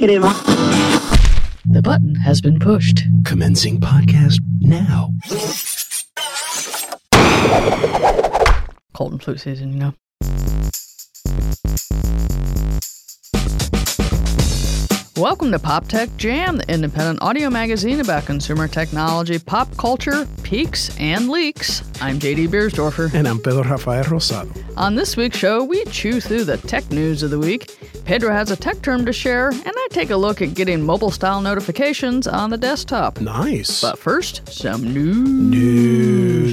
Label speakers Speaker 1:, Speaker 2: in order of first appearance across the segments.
Speaker 1: Negative.
Speaker 2: The button has been pushed.
Speaker 3: Commencing podcast now.
Speaker 2: Cold and flu season, you know. Welcome to Pop Tech Jam, the independent audio magazine about consumer technology, pop culture, peaks, and leaks. I'm JD Biersdorfer.
Speaker 3: And I'm Pedro Rafael Rosado.
Speaker 2: On this week's show, we chew through the tech news of the week. Pedro has a tech term to share, and I take a look at getting mobile style notifications on the desktop.
Speaker 3: Nice.
Speaker 2: But first, some news.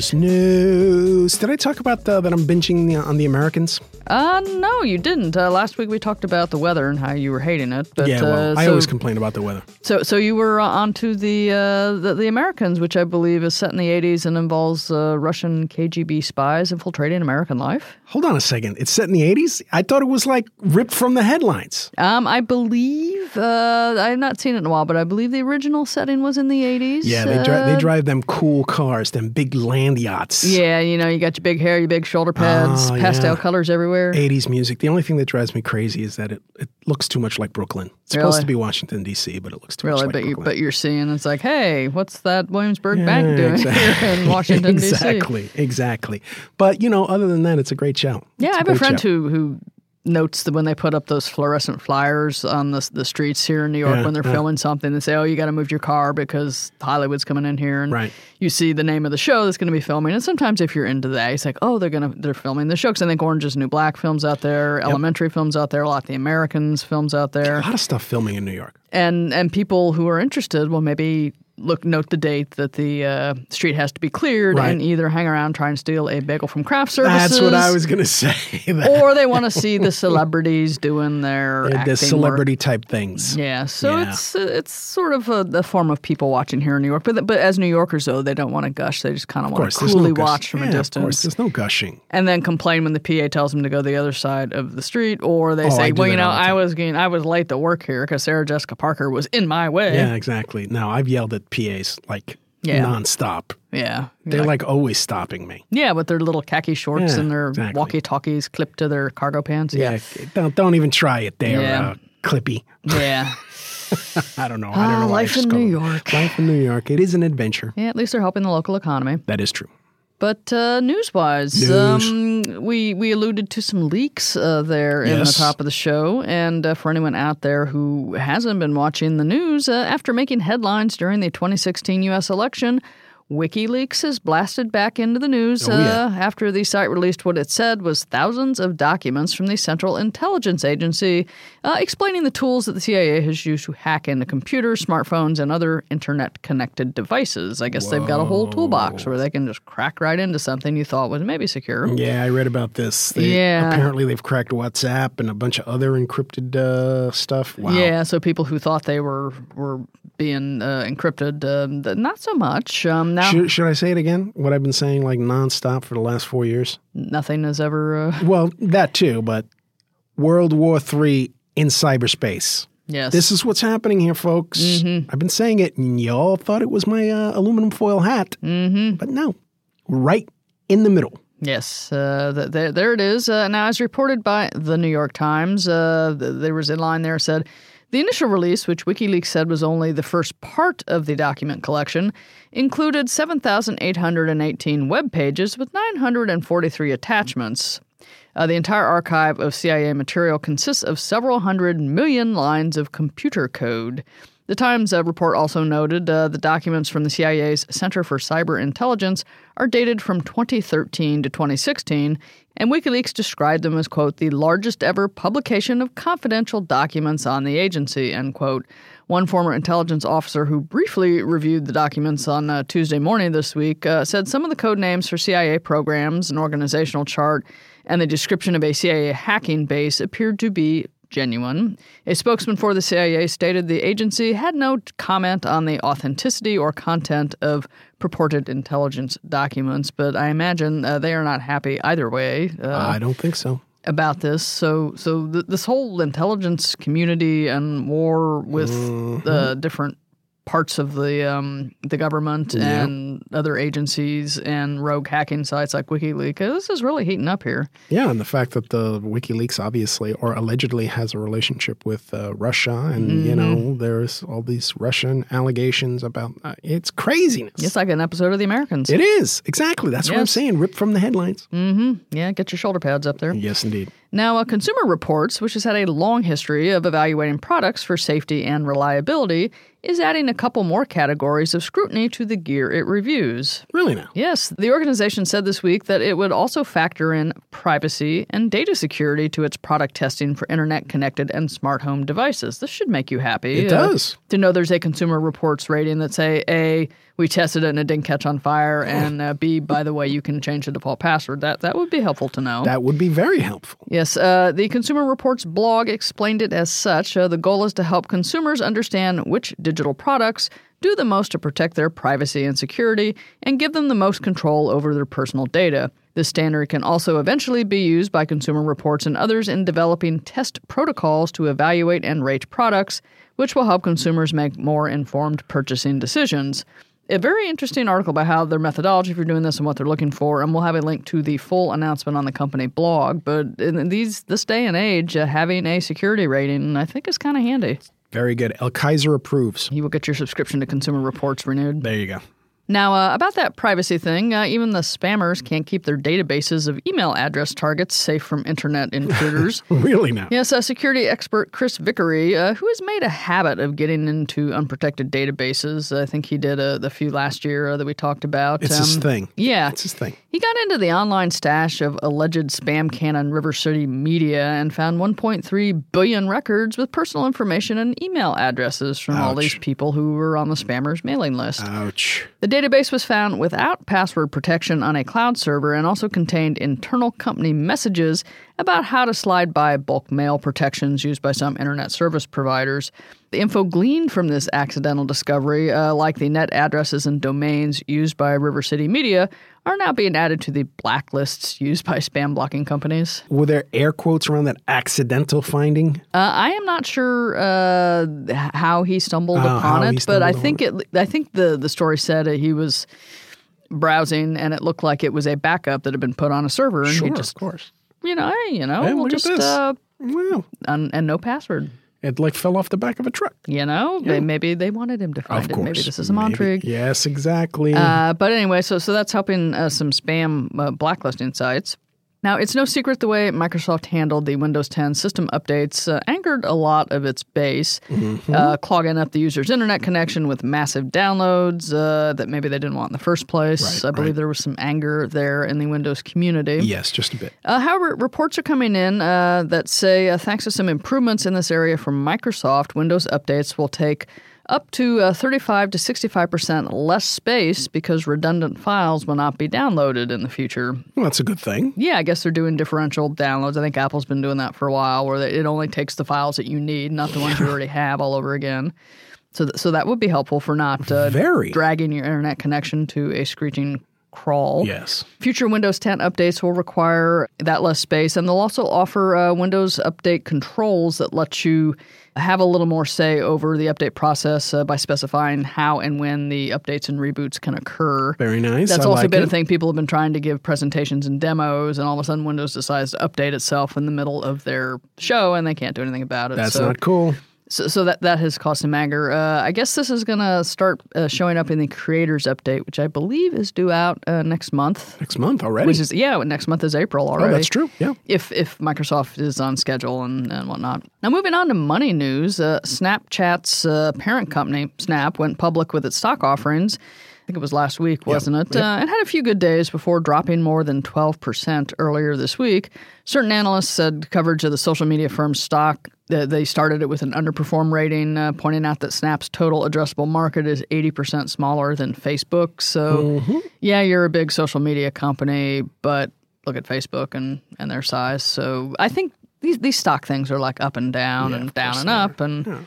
Speaker 3: news, news. Did I talk about the, that I'm binging the, on the Americans?
Speaker 2: Uh, no, you didn't. Uh, last week we talked about the weather and how you were hating it. But,
Speaker 3: yeah, well,
Speaker 2: uh,
Speaker 3: I
Speaker 2: so,
Speaker 3: always complain about the weather.
Speaker 2: so, so you were uh, onto the, uh, the the Americans, which I believe is set in the '80s and involves uh, Russian KGB spies infiltrating American life.
Speaker 3: Hold on a second. It's set in the 80s? I thought it was like ripped from the headlines.
Speaker 2: Um, I believe uh, I have not seen it in a while, but I believe the original setting was in the '80s.
Speaker 3: Yeah, they, dri-
Speaker 2: Uh,
Speaker 3: they drive them cool cars, them big land yachts.
Speaker 2: Yeah, you know, you got your big hair, your big shoulder pads,
Speaker 3: Oh,
Speaker 2: pastel
Speaker 3: yeah.
Speaker 2: colors everywhere.
Speaker 3: 80s music. The only thing that drives me crazy is that it, it looks too much like Brooklyn. It's supposed
Speaker 2: Really?
Speaker 3: to be Washington, D.C., but it looks too
Speaker 2: Really,
Speaker 3: much like
Speaker 2: but you
Speaker 3: Brooklyn.
Speaker 2: but you're seeing it's like, hey, what's that Williamsburg
Speaker 3: Yeah,
Speaker 2: Bank doing
Speaker 3: exactly.
Speaker 2: here in Washington D.C.?
Speaker 3: exactly, exactly. But, you know, other than that, it's a great show.
Speaker 2: Yeah,
Speaker 3: It's
Speaker 2: I have a
Speaker 3: great
Speaker 2: friend
Speaker 3: show.
Speaker 2: who who notes that when they put up those fluorescent flyers on the the streets here in New York
Speaker 3: Yeah,
Speaker 2: when they're
Speaker 3: yeah.
Speaker 2: filming something, they say, "Oh, you got to move your car because Hollywood's coming in here." And
Speaker 3: Right.
Speaker 2: you see the name of the show that's going to be filming. And sometimes if you're into that, it's like, "Oh, they're gonna they're filming the show." Because I think Orange is New Black films out there, Elementary films out there, a lot of the Americans films out there,
Speaker 3: A lot of stuff filming in New York.
Speaker 2: and and people who are interested will maybe look note the date that the uh, street has to be cleared
Speaker 3: Right.
Speaker 2: and either hang around try and steal a bagel from craft services.
Speaker 3: That's what I was going to say.
Speaker 2: Or they want to see the celebrities doing their
Speaker 3: the celebrity
Speaker 2: work.
Speaker 3: type things.
Speaker 2: Yeah, so
Speaker 3: Yeah.
Speaker 2: it's it's sort of a, the form of people watching here in New York. But but as New Yorkers though, they don't want to gush. They just kind of
Speaker 3: Of
Speaker 2: want to coolly
Speaker 3: no
Speaker 2: watch from
Speaker 3: yeah,
Speaker 2: a
Speaker 3: Of
Speaker 2: distance,
Speaker 3: course, there's no gushing.
Speaker 2: and then complain when the PA tells them to go the other side of the street, or they
Speaker 3: Oh,
Speaker 2: say, "Well, you know, I was getting, I was late to work here because Sarah Jessica Parker was in my way."
Speaker 3: Yeah, exactly. Now I've yelled at PAs like
Speaker 2: Yeah.
Speaker 3: nonstop.
Speaker 2: yeah.
Speaker 3: They're like always stopping me.
Speaker 2: Yeah, with their little khaki shorts
Speaker 3: Yeah,
Speaker 2: and their
Speaker 3: exactly.
Speaker 2: walkie-talkies clipped to their cargo pants.
Speaker 3: Yeah, don't don't even try it there,
Speaker 2: Yeah.
Speaker 3: uh, Clippy.
Speaker 2: yeah.
Speaker 3: I don't know. I don't
Speaker 2: Ah,
Speaker 3: know. why
Speaker 2: life in New York.
Speaker 3: Life in New York. It is an adventure.
Speaker 2: Yeah, at least they're helping the local economy.
Speaker 3: That is true.
Speaker 2: But uh, news-wise,
Speaker 3: News.
Speaker 2: Um, we we alluded to some leaks uh, there in the top of the show, and uh, for anyone out there who hasn't been watching the news, uh, after making headlines during the 2016 U.S. election. WikiLeaks has blasted back into the news
Speaker 3: Oh, yeah.
Speaker 2: uh, after the site released what it said was thousands of documents from the Central Intelligence Agency uh, explaining the tools that the CIA has used to hack into computers, smartphones, and other internet connected devices. I guess they've got a whole toolbox where they can just crack right into something you thought was maybe secure.
Speaker 3: Yeah, I read about this. They,
Speaker 2: Yeah.
Speaker 3: Apparently, they've cracked WhatsApp and a bunch of other encrypted uh, stuff. Wow.
Speaker 2: Yeah, so people who thought they were were being uh, encrypted, um, th- not so much. Um, now
Speaker 3: Should, should I say it again? What I've been saying like nonstop for the last four years?
Speaker 2: nothing has ever. Uh,
Speaker 3: Well, that too, but World War III in cyberspace.
Speaker 2: yes,
Speaker 3: This is what's happening here, folks.
Speaker 2: Mm-hmm.
Speaker 3: I've been saying it, and y'all thought it was my uh, aluminum foil hat. Mm-hmm. But no, right in the middle.
Speaker 2: Yes, uh, th- there, there it is. Uh, now, as reported by the New York Times, uh, th- there was a line there said the initial release, which WikiLeaks said was only the first part of the document collection, included 7,818 web pages with 943 attachments. Uh, the entire archive of CIA material consists of several hundred million lines of computer code. The Times uh, report also noted uh, the documents from the CIA's Center for Cyber Intelligence are dated from 2013 to 2016, and WikiLeaks described them as, quote, the largest ever publication of confidential documents on the agency, end quote. One former intelligence officer who briefly reviewed the documents on uh, Tuesday morning this week uh, said some of the code names for CIA programs, an organizational chart, and the description of a CIA hacking base appeared to be genuine. A spokesman for the CIA stated the agency had no comment on the authenticity or content of purported intelligence documents, but I imagine uh, they are not happy either way. Uh,
Speaker 3: I don't think so.
Speaker 2: about this. So, so th- this whole intelligence community and war with
Speaker 3: Mm-hmm.
Speaker 2: the different parts of the um, the government and other agencies and rogue hacking sites like WikiLeaks. This is really heating up here.
Speaker 3: Yeah, and the fact that the WikiLeaks obviously or allegedly has a relationship with uh, Russia, and you know, there's all these Russian allegations about uh, it's craziness.
Speaker 2: It's like an episode of The Americans.
Speaker 3: It is exactly. That's what I'm saying. Ripped from the headlines. Mm-hmm.
Speaker 2: yeah, get your shoulder pads up there.
Speaker 3: Yes, indeed.
Speaker 2: Now, uh, Consumer Reports, which has had a long history of evaluating products for safety and reliability, is adding a couple more categories of scrutiny to the gear it reviews.
Speaker 3: Really now.
Speaker 2: Yes, the organization said this week that it would also factor in privacy and data security to its product testing for internet connected and smart home devices. This should make you happy.
Speaker 3: It
Speaker 2: uh,
Speaker 3: does.
Speaker 2: to know there's a Consumer Reports rating that say A, we tested it and it didn't catch on fire, and uh, B, by the way, you can change the default password. That that would be helpful to know.
Speaker 3: That would be very helpful.
Speaker 2: Yes, uh, the Consumer Reports blog explained it as such. Uh, the goal is to help consumers understand which digital products do the most to protect their privacy and security and give them the most control over their personal data. This standard can also eventually be used by Consumer Reports and others in developing test protocols to evaluate and rate products, which will help consumers make more informed purchasing decisions a very interesting article about how their methodology for doing this and what they're looking for, and we'll have a link to the full announcement on the company blog. But in these this day and age, uh, having a security rating, I think, is kind of handy.
Speaker 3: Very good. El Kaiser approves.
Speaker 2: You will get your subscription to Consumer Reports renewed.
Speaker 3: There you go.
Speaker 2: Now, uh, about that privacy thing, uh, even the spammers can't keep their databases of email address targets safe from internet intruders.
Speaker 3: Really now.
Speaker 2: Yes, uh, security expert Chris Vickery, uh, who has made a habit of getting into unprotected databases. I think he did a, the few last year uh, that we talked about.
Speaker 3: It's his
Speaker 2: Um,
Speaker 3: thing.
Speaker 2: Yeah.
Speaker 3: It's his thing.
Speaker 2: He got into the online stash of alleged spam cannon River City Media and found 1.3 billion records with personal information and email addresses from all these people who were on the spammers mailing list.
Speaker 3: Ouch.
Speaker 2: The database was found without password protection on a cloud server and also contained internal company messages about how to slide by bulk mail protections used by some internet service providers. The info gleaned from this accidental discovery, uh, like the net addresses and domains used by River City Media, are now being added to the blacklists used by spam blocking companies.
Speaker 3: Were there air quotes around that accidental finding?
Speaker 2: Uh, I am not sure uh, how he stumbled
Speaker 3: Oh,
Speaker 2: upon it, but I think it. I think the the story said he was browsing, and it looked like it was a backup that had been put on a server, and
Speaker 3: Sure,
Speaker 2: he just,
Speaker 3: of course.
Speaker 2: you know, hey, you know,
Speaker 3: Hey,
Speaker 2: we'll just uh,
Speaker 3: Well,
Speaker 2: and, and no password.
Speaker 3: It like fell off the back of a truck.
Speaker 2: You know, they, maybe they wanted him to find
Speaker 3: Of
Speaker 2: it.
Speaker 3: course.
Speaker 2: Maybe this is a. Montrig.
Speaker 3: Yes, exactly.
Speaker 2: Uh, but anyway, so so that's helping uh, some spam uh, blacklisting sites. Now, it's no secret the way Microsoft handled the Windows 10 system updates uh, angered a lot of its base,
Speaker 3: Mm-hmm.
Speaker 2: uh, clogging up the user's internet connection with massive downloads uh, that maybe they didn't want in the first place.
Speaker 3: Right,
Speaker 2: I believe
Speaker 3: right.
Speaker 2: there was some anger there in the Windows community.
Speaker 3: yes, just a bit.
Speaker 2: Uh, however, reports are coming in uh, that say, uh, thanks to some improvements in this area from Microsoft, Windows updates will take up to uh, 35 to 65 percent less space because redundant files will not be downloaded in the future.
Speaker 3: Well, that's a good thing.
Speaker 2: Yeah, I guess they're doing differential downloads. I think Apple's been doing that for a while, where they- it only takes the files that you need, not the ones you already have, all over again. So, th- so that would be helpful for not uh,
Speaker 3: Very.
Speaker 2: dragging your internet connection to a screeching crawl.
Speaker 3: Yes.
Speaker 2: Future Windows 10 updates will require that less space, and they'll also offer uh, Windows Update controls that let you have a little more say over the update process uh, by specifying how and when the updates and reboots can occur.
Speaker 3: Very nice.
Speaker 2: That's
Speaker 3: I
Speaker 2: also
Speaker 3: like
Speaker 2: been
Speaker 3: it.
Speaker 2: a thing people have been trying to give presentations and demos, and all of a sudden Windows decides to update itself in the middle of their show, and they can't do anything about it.
Speaker 3: That's
Speaker 2: so,
Speaker 3: not cool.
Speaker 2: So, so that that has caused some anger. Uh, I guess this is going to start uh, showing up in the Creators Update, which I believe is due out uh, next month.
Speaker 3: Next month already.
Speaker 2: Which is yeah, next month is April already.
Speaker 3: oh, that's true. Yeah.
Speaker 2: If if Microsoft is on schedule and, and whatnot. Now moving on to money news, uh, Snapchat's uh, parent company Snap went public with its stock offerings. I think it was last week, wasn't it? Uh, and had a few good days before dropping more than 12% earlier this week. Certain analysts said coverage of the social media firm's stock, uh, they started it with an underperform rating, uh, pointing out that Snap's total addressable market is 80% smaller than Facebook. So, yeah, you're a big social media company, but look at Facebook and, and their size. So I think these, these stock things are like up and down
Speaker 3: Yeah,
Speaker 2: and down and up. And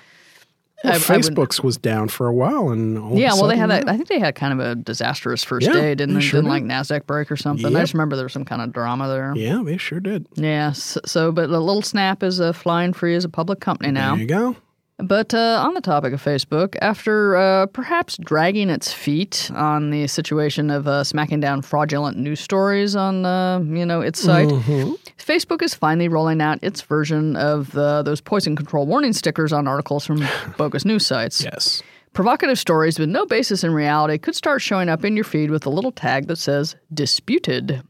Speaker 3: Well,
Speaker 2: I- I
Speaker 3: Facebook's was down for a while, and a
Speaker 2: yeah, well, they had that. I think they had kind of a disastrous first
Speaker 3: Yeah,
Speaker 2: day, didn't
Speaker 3: they sure
Speaker 2: didn't like. Nasdaq break or something. I just remember there was some kind of drama there.
Speaker 3: Yeah, they sure did.
Speaker 2: Yeah. So, so but the little Snap is uh, flying free as a public company now.
Speaker 3: There you go.
Speaker 2: But uh, on the topic of Facebook, after uh, perhaps dragging its feet on the situation of uh, smacking down fraudulent news stories on uh, you know its site,
Speaker 3: Mm-hmm.
Speaker 2: Facebook is finally rolling out its version of uh, those poison control warning stickers on articles from bogus news sites.
Speaker 3: Yes.
Speaker 2: Provocative stories with no basis in reality could start showing up in your feed with a little tag that says disputed.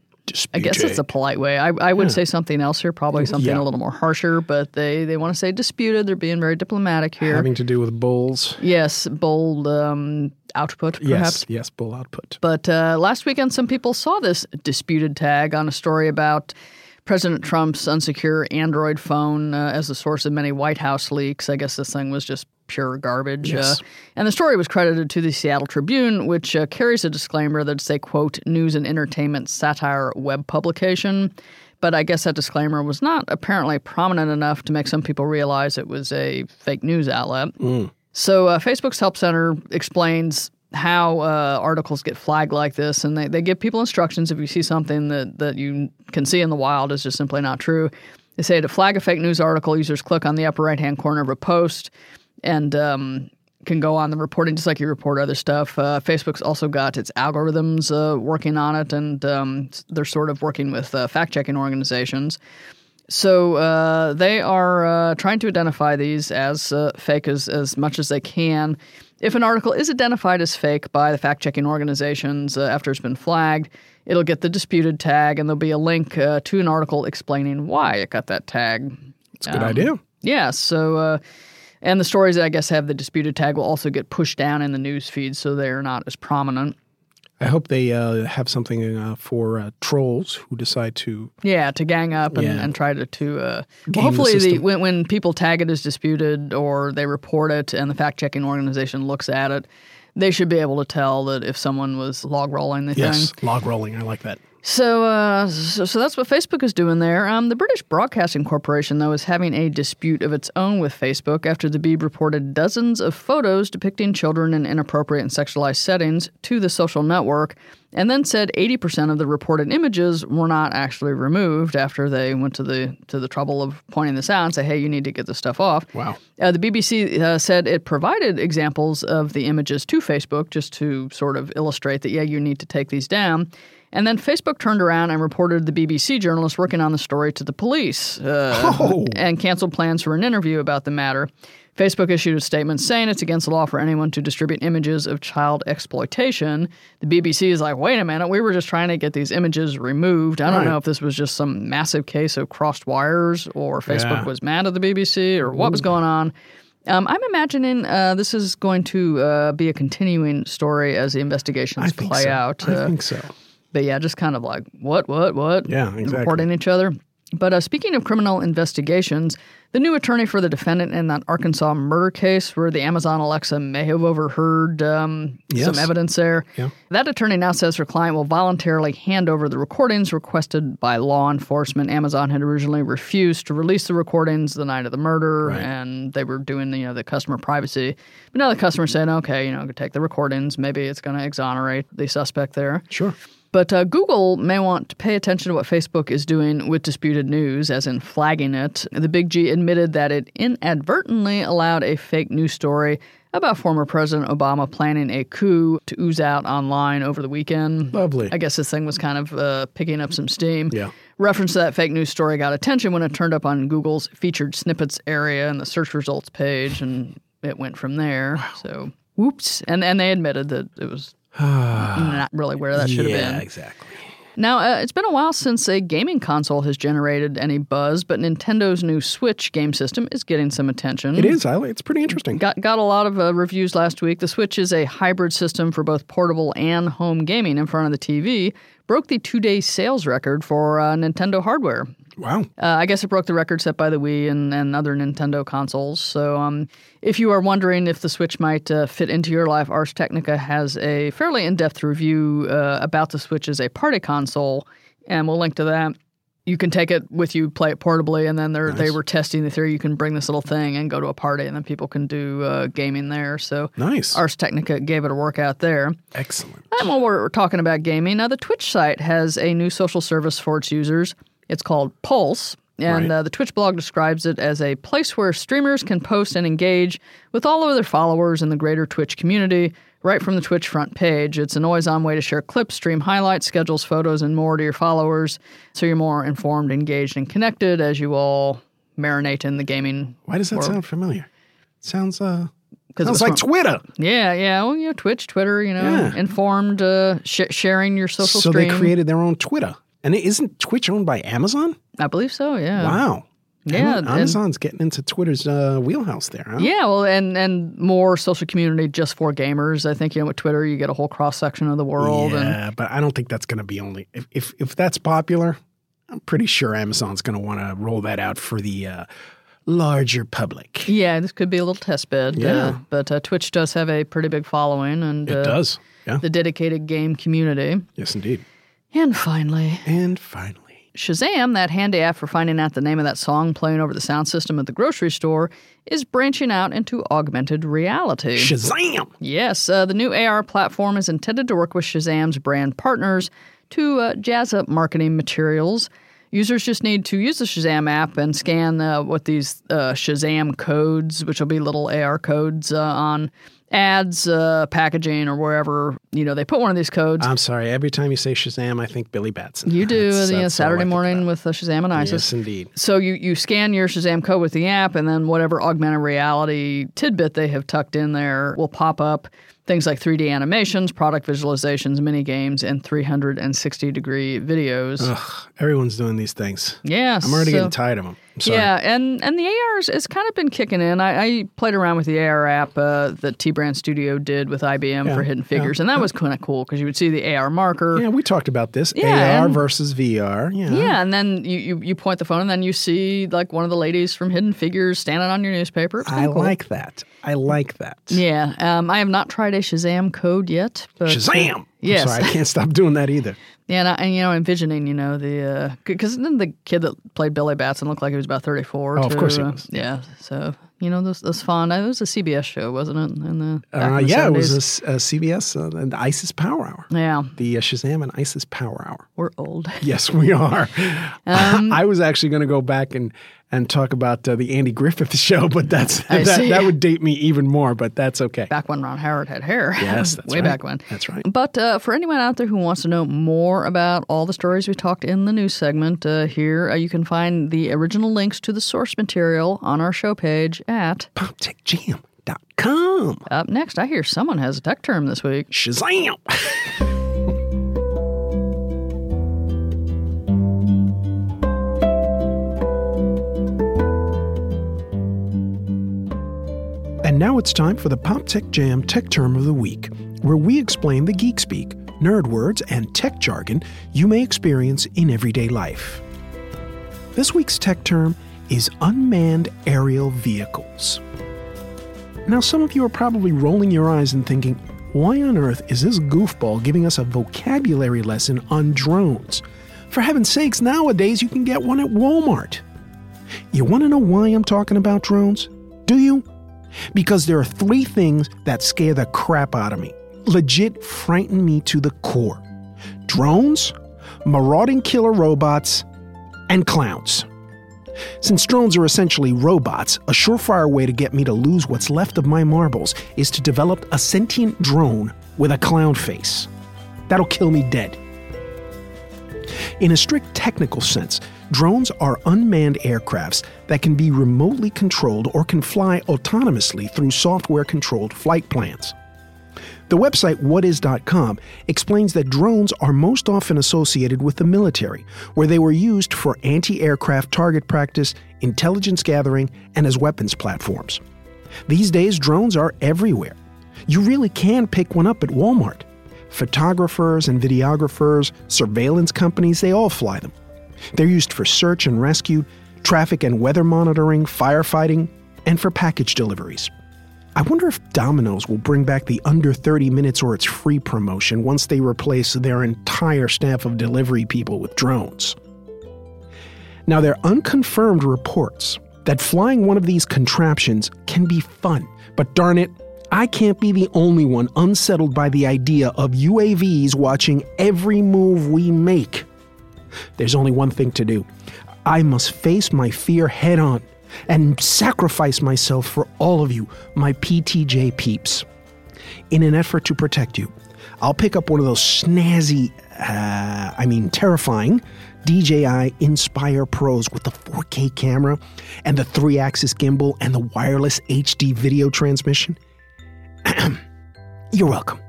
Speaker 2: I guess it's a polite way. I, I would say something else here, probably something
Speaker 3: Yeah.
Speaker 2: a little more harsher, but they, they want to say disputed. They're being very diplomatic here.
Speaker 3: having to do with bulls.
Speaker 2: yes, bull um, output, perhaps.
Speaker 3: Yes, yes, bull output.
Speaker 2: But uh, last weekend, some people saw this disputed tag on a story about President Trump's unsecure Android phone uh, as the source of many White House leaks. I guess this thing was just pure garbage.
Speaker 3: Yes.
Speaker 2: Uh, and the story was credited to the Seattle Tribune, which uh, carries a disclaimer that it's a quote, news and entertainment satire web publication. But I guess that disclaimer was not apparently prominent enough to make some people realize it was a fake news outlet. So uh, Facebook's Help Center explains how uh, articles get flagged like this, and they, they give people instructions if you see something that, that you can see in the wild is just simply not true. They say to flag a fake news article, users click on the upper right hand corner of a post and um, can go on the reporting just like you report other stuff. Uh, Facebook's also got its algorithms uh, working on it, and um, they're sort of working with uh, fact checking organizations. So uh, they are uh, trying to identify these as fake as, as much as they can. If an article is identified as fake by the fact checking organizations uh, after it's been flagged, it'll get the disputed tag, and there'll be a link uh, to an article explaining why it got that tag.
Speaker 3: It's a good idea.
Speaker 2: Yeah, so uh, and the stories that I guess have the disputed tag will also get pushed down in the news feed, so they're not as prominent.
Speaker 3: I hope they uh, have something uh, for uh, trolls who decide to.
Speaker 2: Yeah, to gang up and,
Speaker 3: Yeah.
Speaker 2: and try to to uh, well, hopefully the,
Speaker 3: system.
Speaker 2: when when people tag it as disputed or they report it and the fact checking organization looks at it, they should be able to tell that if someone was log rolling the
Speaker 3: Yes,
Speaker 2: thing.
Speaker 3: log rolling. I like that.
Speaker 2: So, uh, so, so that's what Facebook is doing there. Um, the British Broadcasting Corporation, though, is having a dispute of its own with Facebook after the Beeb reported dozens of photos depicting children in inappropriate and sexualized settings to the social network, and then said 80% of the reported images were not actually removed after they went to the to the trouble of pointing this out and say, "Hey, you need to get this stuff off."
Speaker 3: Wow.
Speaker 2: Uh, the BBC uh, said it provided examples of the images to Facebook just to sort of illustrate that, yeah, you need to take these down. And then Facebook turned around and reported the BBC journalist working on the story to the police uh,
Speaker 3: Oh.
Speaker 2: and canceled plans for an interview about the matter. Facebook issued a statement saying it's against the law for anyone to distribute images of child exploitation. The BBC is like, wait a minute, we were just trying to get these images removed. I don't
Speaker 3: Right.
Speaker 2: know if this was just some massive case of crossed wires or Facebook
Speaker 3: Yeah.
Speaker 2: was mad at the BBC or what was going on. Um, I'm imagining uh, this is going to uh, be a continuing story as the investigations
Speaker 3: I
Speaker 2: play
Speaker 3: so.
Speaker 2: out.
Speaker 3: I
Speaker 2: Uh,
Speaker 3: think so.
Speaker 2: But yeah, just kind of like what, what, what?
Speaker 3: Yeah, exactly.
Speaker 2: Reporting each other. But uh, speaking of criminal investigations, the new attorney for the defendant in that Arkansas murder case, where the Amazon Alexa may have overheard um, some evidence there,
Speaker 3: Yeah.
Speaker 2: that attorney now says her client will voluntarily hand over the recordings requested by law enforcement. Amazon had originally refused to release the recordings the night of the murder,
Speaker 3: Right.
Speaker 2: and they were doing you know the customer privacy. But now the customer said, okay, you know, take the recordings. Maybe it's going to exonerate the suspect there.
Speaker 3: Sure.
Speaker 2: But uh, Google may want to pay attention to what Facebook is doing with disputed news, as in flagging it. The Big G admitted that it inadvertently allowed a fake news story about former President Obama planning a coup to ooze out online over the weekend.
Speaker 3: Lovely.
Speaker 2: I guess this thing was kind of uh, picking up some steam.
Speaker 3: Yeah.
Speaker 2: Reference to that fake news story got attention when it turned up on Google's featured snippets area in the search results page, and it went from there. So, whoops. And, and they admitted that it was not really where that should have
Speaker 3: yeah,
Speaker 2: been.
Speaker 3: exactly.
Speaker 2: Now, uh, it's been a while since a gaming console has generated any buzz, but Nintendo's new Switch game system is getting some attention.
Speaker 3: It is. I, it's pretty interesting.
Speaker 2: Got, got a lot of uh, reviews last week. The Switch is a hybrid system for both portable and home gaming in front of the TV. Broke the two day sales record for uh, Nintendo hardware.
Speaker 3: Wow.
Speaker 2: Uh, I guess it broke the record set by the Wii and, and other Nintendo consoles. So, um, if you are wondering if the Switch might uh, fit into your life, Ars Technica has a fairly in depth review uh, about the Switch as a party console, and we'll link to that. You can take it with you, play it portably, and then they're, they were testing the theory you can bring this little thing and go to a party, and then people can do uh, gaming there. So,
Speaker 3: Nice.
Speaker 2: Ars Technica gave it a workout there.
Speaker 3: Excellent.
Speaker 2: And while we're talking about gaming, now the Twitch site has a new social service for its users. It's called Pulse. And
Speaker 3: Right.
Speaker 2: uh, the Twitch blog describes it as a place where streamers can post and engage with all of their followers in the greater Twitch community right from the Twitch front page. It's an always on way to share clips, stream highlights, schedules, photos, and more to your followers so you're more informed, engaged, and connected as you all marinate in the gaming.
Speaker 3: Why does that sound familiar? Sounds uh
Speaker 2: 'Cause it
Speaker 3: sounds
Speaker 2: was
Speaker 3: like
Speaker 2: from-
Speaker 3: Twitter.
Speaker 2: Yeah, yeah. Well, you know, Twitch, Twitter, you know,
Speaker 3: Yeah.
Speaker 2: informed, uh, sh- sharing your social
Speaker 3: So
Speaker 2: stream.
Speaker 3: they created their own Twitter. And it isn't Twitch owned by Amazon?
Speaker 2: I believe so, yeah.
Speaker 3: Wow.
Speaker 2: Yeah,
Speaker 3: Am-
Speaker 2: and-
Speaker 3: Amazon's getting into Twitter's uh, wheelhouse there, huh?
Speaker 2: Yeah, well, and and more social community just for gamers. I think you know with Twitter, you get a whole cross section of the world, and
Speaker 3: Yeah, but I don't think that's going to be only if, if if that's popular. I'm pretty sure Amazon's going to want to roll that out for the uh, larger public.
Speaker 2: yeah, this could be a little test bed.
Speaker 3: Yeah.
Speaker 2: uh, but uh, Twitch does have a pretty big following, and
Speaker 3: It
Speaker 2: uh,
Speaker 3: does. Yeah.
Speaker 2: the dedicated game community.
Speaker 3: Yes, indeed.
Speaker 2: And finally,
Speaker 3: And finally,
Speaker 2: Shazam, that handy app for finding out the name of that song playing over the sound system at the grocery store, is branching out into augmented reality.
Speaker 3: Shazam!
Speaker 2: Yes, uh, the new AR platform is intended to work with Shazam's brand partners to uh, jazz up marketing materials. Users just need to use the Shazam app and scan uh, what these uh, Shazam codes, which will be little AR codes uh, on ads, uh, packaging, or wherever you know they put one of these codes.
Speaker 3: I'm sorry. Every time you say Shazam, I think Billy Batson.
Speaker 2: you do
Speaker 3: That's- that's
Speaker 2: Saturday morning with uh, Shazam and ISIS.
Speaker 3: Yes, indeed.
Speaker 2: So you, you scan your Shazam code with the app, and then whatever augmented reality tidbit they have tucked in there will pop up. Things like 3D animations, product visualizations, mini games, and 360 degree videos.
Speaker 3: Ugh, everyone's doing these things.
Speaker 2: Yeah,
Speaker 3: I'm already
Speaker 2: so-
Speaker 3: getting tired of them. Sorry.
Speaker 2: Yeah, and and the AR's has kind of been kicking in. I, I played around with the AR app uh, that T Brand Studio did with IBM
Speaker 3: Yeah,
Speaker 2: for Hidden
Speaker 3: yeah,
Speaker 2: Figures, and that was kind of cool because you would see the AR marker.
Speaker 3: Yeah, we talked about this.
Speaker 2: Yeah,
Speaker 3: AR
Speaker 2: and-
Speaker 3: versus VR. Yeah.
Speaker 2: Yeah, and then you, you, you point the phone, and then you see like one of the ladies from Hidden Figures standing on your newspaper.
Speaker 3: I
Speaker 2: cool.
Speaker 3: like that. I like that.
Speaker 2: Yeah, um, I have not tried a Shazam code yet. But,
Speaker 3: Shazam!
Speaker 2: Yes.
Speaker 3: Sorry, I can't stop doing that either.
Speaker 2: Yeah, and, I, and you know, envisioning, you know, the because then the kid that played Billy Batson looked like he was about thirty four.
Speaker 3: Oh, of course he
Speaker 2: uh,
Speaker 3: was.
Speaker 2: Yeah, so you know, this was fun. It was a CBS show, wasn't it? In the,
Speaker 3: Uh,
Speaker 2: in
Speaker 3: yeah, it
Speaker 2: 70s?
Speaker 3: was a CBS, uh, and ISIS Power Hour.
Speaker 2: Yeah,
Speaker 3: The uh, Shazam and ISIS Power Hour.
Speaker 2: we're old.
Speaker 3: Yes, we are.
Speaker 2: Um,
Speaker 3: I was actually going to go back and, and talk about uh, the Andy Griffith show, but that's that, that would date me even more. But that's okay.
Speaker 2: Back when Ron Howard had hair.
Speaker 3: Yes, that's
Speaker 2: way
Speaker 3: right.
Speaker 2: back when.
Speaker 3: That's right.
Speaker 2: But uh, for anyone out there who wants to know more about all the stories we talked in the news segment, uh, here uh, you can find the original links to the source material on our show page at.
Speaker 3: PopTechJam.com.
Speaker 2: Up next, I hear someone has a tech term this week.
Speaker 3: Shazam! And now it's time for the Pop Tech Jam Tech Term of the Week, where we explain the geek speak, nerd words, and tech jargon you may experience in everyday life. This week's tech term is unmanned aerial vehicles. Now, some of you are probably rolling your eyes and thinking, why on earth is this goofball giving us a vocabulary lesson on drones? For heaven's sakes, nowadays you can get one at Walmart. You want to know why I'm talking about drones? Do you? Because there are three things that scare the crap out of me. Legit frighten me to the core drones, marauding killer robots, and clowns. Since drones are essentially robots, a surefire way to get me to lose what's left of my marbles is to develop a sentient drone with a clown face. That'll kill me dead. In a strict technical sense, drones are unmanned aircrafts that can be remotely controlled or can fly autonomously through software controlled flight plans. The website whatis.com explains that drones are most often associated with the military, where they were used for anti aircraft target practice, intelligence gathering, and as weapons platforms. These days, drones are everywhere. You really can pick one up at Walmart. Photographers and videographers, surveillance companies, they all fly them. They're used for search and rescue, traffic and weather monitoring, firefighting, and for package deliveries. I wonder if Domino's will bring back the under 30 minutes or it's free promotion once they replace their entire staff of delivery people with drones. Now, there are unconfirmed reports that flying one of these contraptions can be fun, but darn it, I can't be the only one unsettled by the idea of UAVs watching every move we make. There's only one thing to do. I must face my fear head on and sacrifice myself for all of you, my PTJ peeps. In an effort to protect you, I'll pick up one of those snazzy, uh, I mean, terrifying DJI Inspire Pros with the 4K camera and the three axis gimbal and the wireless HD video transmission. You're welcome.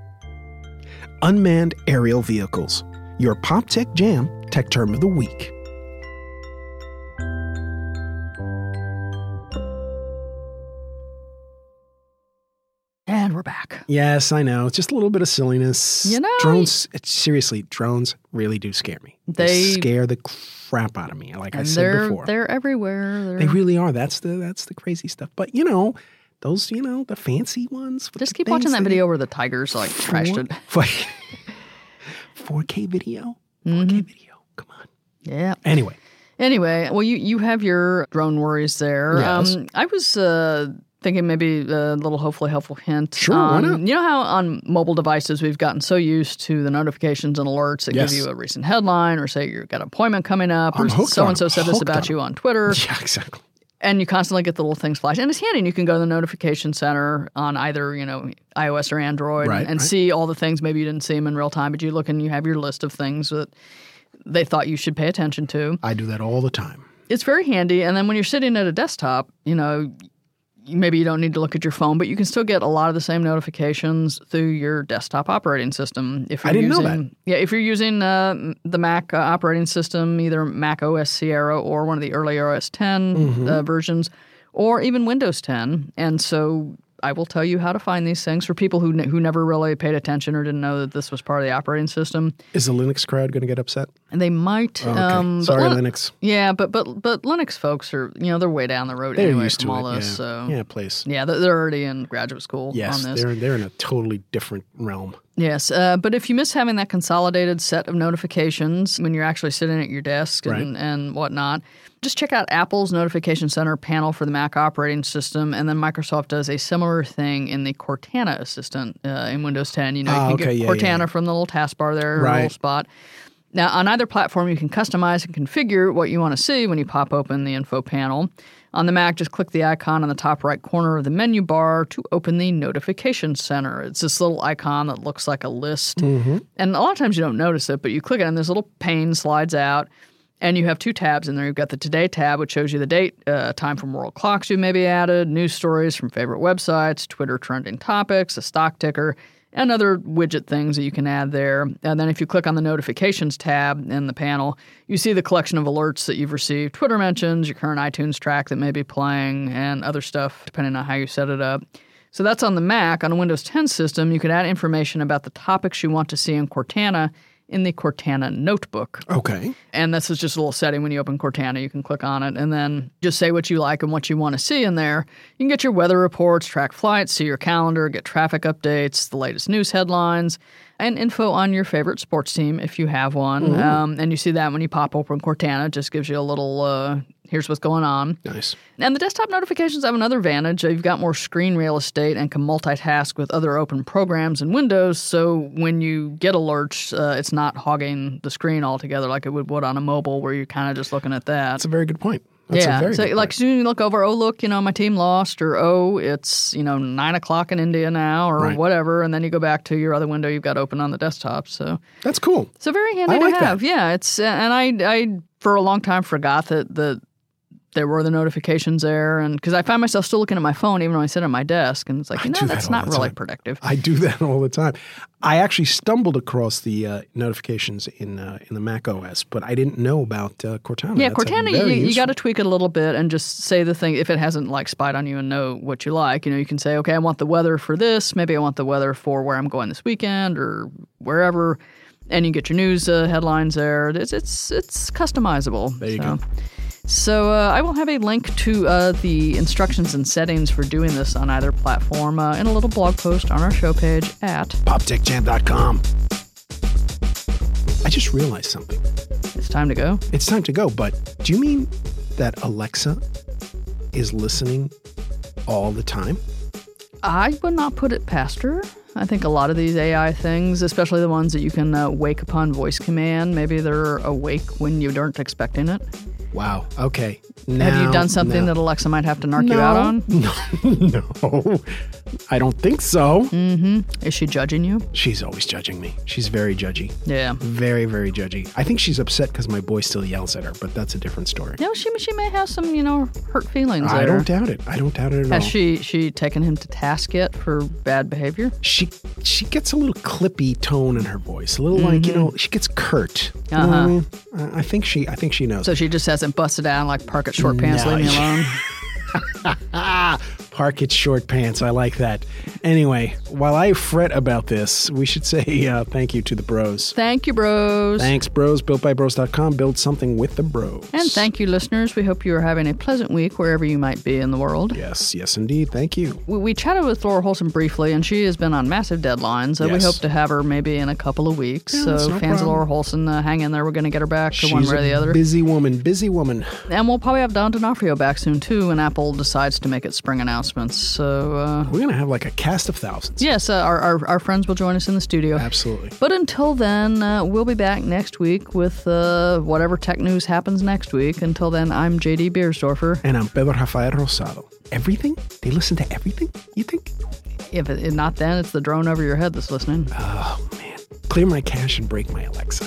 Speaker 3: Unmanned aerial vehicles. Your Pop Tech Jam Tech Term of the Week. Yes, I know. It's just a little bit of silliness.
Speaker 2: You know,
Speaker 3: drones. It's, seriously, drones really do scare me.
Speaker 2: They-
Speaker 3: scare the crap out of me. Like I said before,
Speaker 2: they're everywhere. They're,
Speaker 3: they really are. That's the that's the crazy stuff. But you know, those you know the fancy ones.
Speaker 2: just keep watching
Speaker 3: things
Speaker 2: that video where the tigers like trashed it.
Speaker 3: Four- 4K video. 4K
Speaker 2: Mm-hmm.
Speaker 3: video. Come on.
Speaker 2: Yeah.
Speaker 3: Anyway,
Speaker 2: Anyway, well, you you have your drone worries there.
Speaker 3: Yes.
Speaker 2: Um, I was uh, thinking maybe a little hopefully helpful hint.
Speaker 3: Sure, why
Speaker 2: Um,
Speaker 3: not?
Speaker 2: You know how on mobile devices we've gotten so used to the notifications and alerts that
Speaker 3: Yes.
Speaker 2: give you a recent headline or say you've got an appointment coming up
Speaker 3: I'm
Speaker 2: or so and so said this about you on Twitter.
Speaker 3: yeah, exactly.
Speaker 2: and you constantly get the little things flash and it's handy and you can go to the notification center on either you know ios or android
Speaker 3: Right,
Speaker 2: and, and
Speaker 3: right.
Speaker 2: see all the things maybe you didn't see them in real time but you look and you have your list of things that they thought you should pay attention to
Speaker 3: I do that all the time.
Speaker 2: it's very handy and then when you're sitting at a desktop you know maybe you don't need to look at your phone but you can still get a lot of the same notifications through your desktop operating system if you're
Speaker 3: I didn't know
Speaker 2: using
Speaker 3: that.
Speaker 2: yeah if you're using uh, the mac uh, operating system either mac os sierra or one of the early os 10
Speaker 3: Mm-hmm.
Speaker 2: uh, versions or even windows 10 and so I will tell you how to find these things for people who who never really paid attention or didn't know that this was part of the operating system.
Speaker 3: Is the Linux crowd going to get upset?
Speaker 2: And they might.
Speaker 3: Okay.
Speaker 2: Um,
Speaker 3: Sorry,
Speaker 2: Lin-
Speaker 3: Linux.
Speaker 2: yeah, but but but Linux folks are you know they're way down the road
Speaker 3: They're
Speaker 2: anyway
Speaker 3: used
Speaker 2: from
Speaker 3: to
Speaker 2: all
Speaker 3: it.
Speaker 2: this.
Speaker 3: yeah.
Speaker 2: So
Speaker 3: yeah, please.
Speaker 2: yeah, they're already in graduate school
Speaker 3: Yes,
Speaker 2: on this.
Speaker 3: they're they're in a totally different realm.
Speaker 2: Yes, uh, but if you miss having that consolidated set of notifications when you're actually sitting at your desk and, and whatnot, just check out Apple's Notification Center panel for the Mac operating system, and then Microsoft does a similar thing in the Cortana Assistant uh, in Windows 10. You know,
Speaker 3: Ah,
Speaker 2: you can
Speaker 3: okay,
Speaker 2: get
Speaker 3: yeah,
Speaker 2: Cortana
Speaker 3: yeah.
Speaker 2: from the little taskbar there, a
Speaker 3: Right.
Speaker 2: little spot. Now, on either platform, you can customize and configure what you want to see when you pop open the info panel. On the Mac, just click the icon on the top right corner of the menu bar to open the notification center. It's this little icon that looks like a list. And a lot of times you don't notice it, but you click it and this little pane slides out. And you have two tabs in there. You've got the Today tab, which shows you the date, uh, time from world clocks you maybe added, news stories from favorite websites, Twitter trending topics, a stock ticker, and other widget things that you can add there. And then if you click on the notifications tab in the panel, you see the collection of alerts that you've received, Twitter mentions, your current iTunes track that may be playing, and other stuff depending on how you set it up. So that's on the Mac. On a Windows 10 system, you can add information about the topics you want to see in Cortana in the Cortana notebook.
Speaker 3: Okay.
Speaker 2: And this is just a little setting when you open Cortana. You can click on it and then just say what you like and what you want to see in there. You can get your weather reports, track flights, see your calendar, get traffic updates, the latest news headlines, and info on your favorite sports team if you have one. Um, and you see that when you pop open Cortana. It just gives you a little, uh, here's what's going on.
Speaker 3: Nice.
Speaker 2: And the desktop notifications have another advantage. You've got more screen real estate and can multitask with other open programs in Windows. So when you get alerts, uh, it's not hogging the screen altogether like it would, would on a mobile where you're kind of just looking at that.
Speaker 3: That's a very good point. That's
Speaker 2: yeah. so like soon you look over, oh look, you know, my team lost, or oh, it's, you know, nine o'clock in India now, or
Speaker 3: Right.
Speaker 2: whatever, and then you go back to your other window you've got open on the desktop. So
Speaker 3: That's cool.
Speaker 2: so very handy
Speaker 3: I like
Speaker 2: to
Speaker 3: that.
Speaker 2: have. Yeah, it's uh, and I I for a long time forgot that that there were the notifications there, and because I find myself still looking at my phone even when I sit at my desk, and it's like you know
Speaker 3: do that
Speaker 2: that's not really
Speaker 3: time.
Speaker 2: productive.
Speaker 3: I do that all the time. I actually stumbled across the uh, notifications in uh, in the Mac OS, but I didn't know about uh, Cortana.
Speaker 2: Yeah,
Speaker 3: That's
Speaker 2: Cortana, you, you got to tweak it a little bit and just say the thing if it hasn't like spied on you and know what you like. You know, you can say, okay, I want the weather for this. Maybe I want the weather for where I'm going this weekend or wherever, and you get your news uh, headlines there. It's it's it's customizable.
Speaker 3: There you
Speaker 2: so.
Speaker 3: go.
Speaker 2: So uh, I will have a link to uh, the instructions and settings for doing this on either platform uh, in a little blog post on our show page at
Speaker 3: PopTechJam.com. I just realized something.
Speaker 2: It's Time to Go.
Speaker 3: It's time to go, but do you mean that Alexa is listening all the time?
Speaker 2: I would not put it past her. I think a lot of these AI things, especially the ones that you can uh, wake upon voice command, maybe they're awake when you aren't expecting it.
Speaker 3: Wow. Okay.
Speaker 2: Have you done something
Speaker 3: now-
Speaker 2: that Alexa might have to narc you out on?
Speaker 3: no, no, I don't think so. Mm-hmm.
Speaker 2: Is she judging you?
Speaker 3: She's always judging me. She's very judgy.
Speaker 2: Yeah.
Speaker 3: Very, very judgy. I think she's upset because my boy still yells at her, but that's a different story.
Speaker 2: No, she she may have some you know hurt feelings.
Speaker 3: I don't doubt it. I don't doubt it at
Speaker 2: Has
Speaker 3: all.
Speaker 2: Has she she taken him to task yet for bad behavior?
Speaker 3: she she gets a little clippy tone in her voice, a little like you mm-hmm. know she gets curt. You know I uh-huh. mean? I I think she I think she knows.
Speaker 2: So she just hasn't busted out and like park at short pants,
Speaker 3: No.
Speaker 2: leave me alone.
Speaker 3: Park its short pants. I like that. Anyway, while I fret about this, we should say uh, thank you to the bros.
Speaker 2: Thank you, bros.
Speaker 3: Thanks, bros. BuiltByBros.com. Build something with the bros.
Speaker 2: and thank you, listeners. We hope you are having a pleasant week wherever you might be in the world.
Speaker 3: Yes, yes, indeed. Thank you.
Speaker 2: We, we chatted with Laura Holson briefly, and she has been on massive deadlines. So we hope to have her maybe in a couple of weeks.
Speaker 3: Yeah,
Speaker 2: so
Speaker 3: no
Speaker 2: fans of. Laura Holson, uh, hang in there. We're going to get her back to one way or the other.
Speaker 3: busy woman. Busy woman.
Speaker 2: And we'll probably have Don D'Onofrio back soon too when Apple decides to make its spring announcements. So uh,
Speaker 3: We're gonna have like a cast of thousands.
Speaker 2: yes, uh, our, our our friends will join us in the studio.
Speaker 3: Absolutely.
Speaker 2: But until then, uh, we'll be back next week with uh, whatever tech news happens next week. Until then, I'm JD Biersdorfer.
Speaker 3: And I'm Pedro Rafael Rosado. Everything? They listen to everything? You think?
Speaker 2: If, it, if not, then it's the drone over your head that's listening.
Speaker 3: Oh man. Clear my cache and break my Alexa.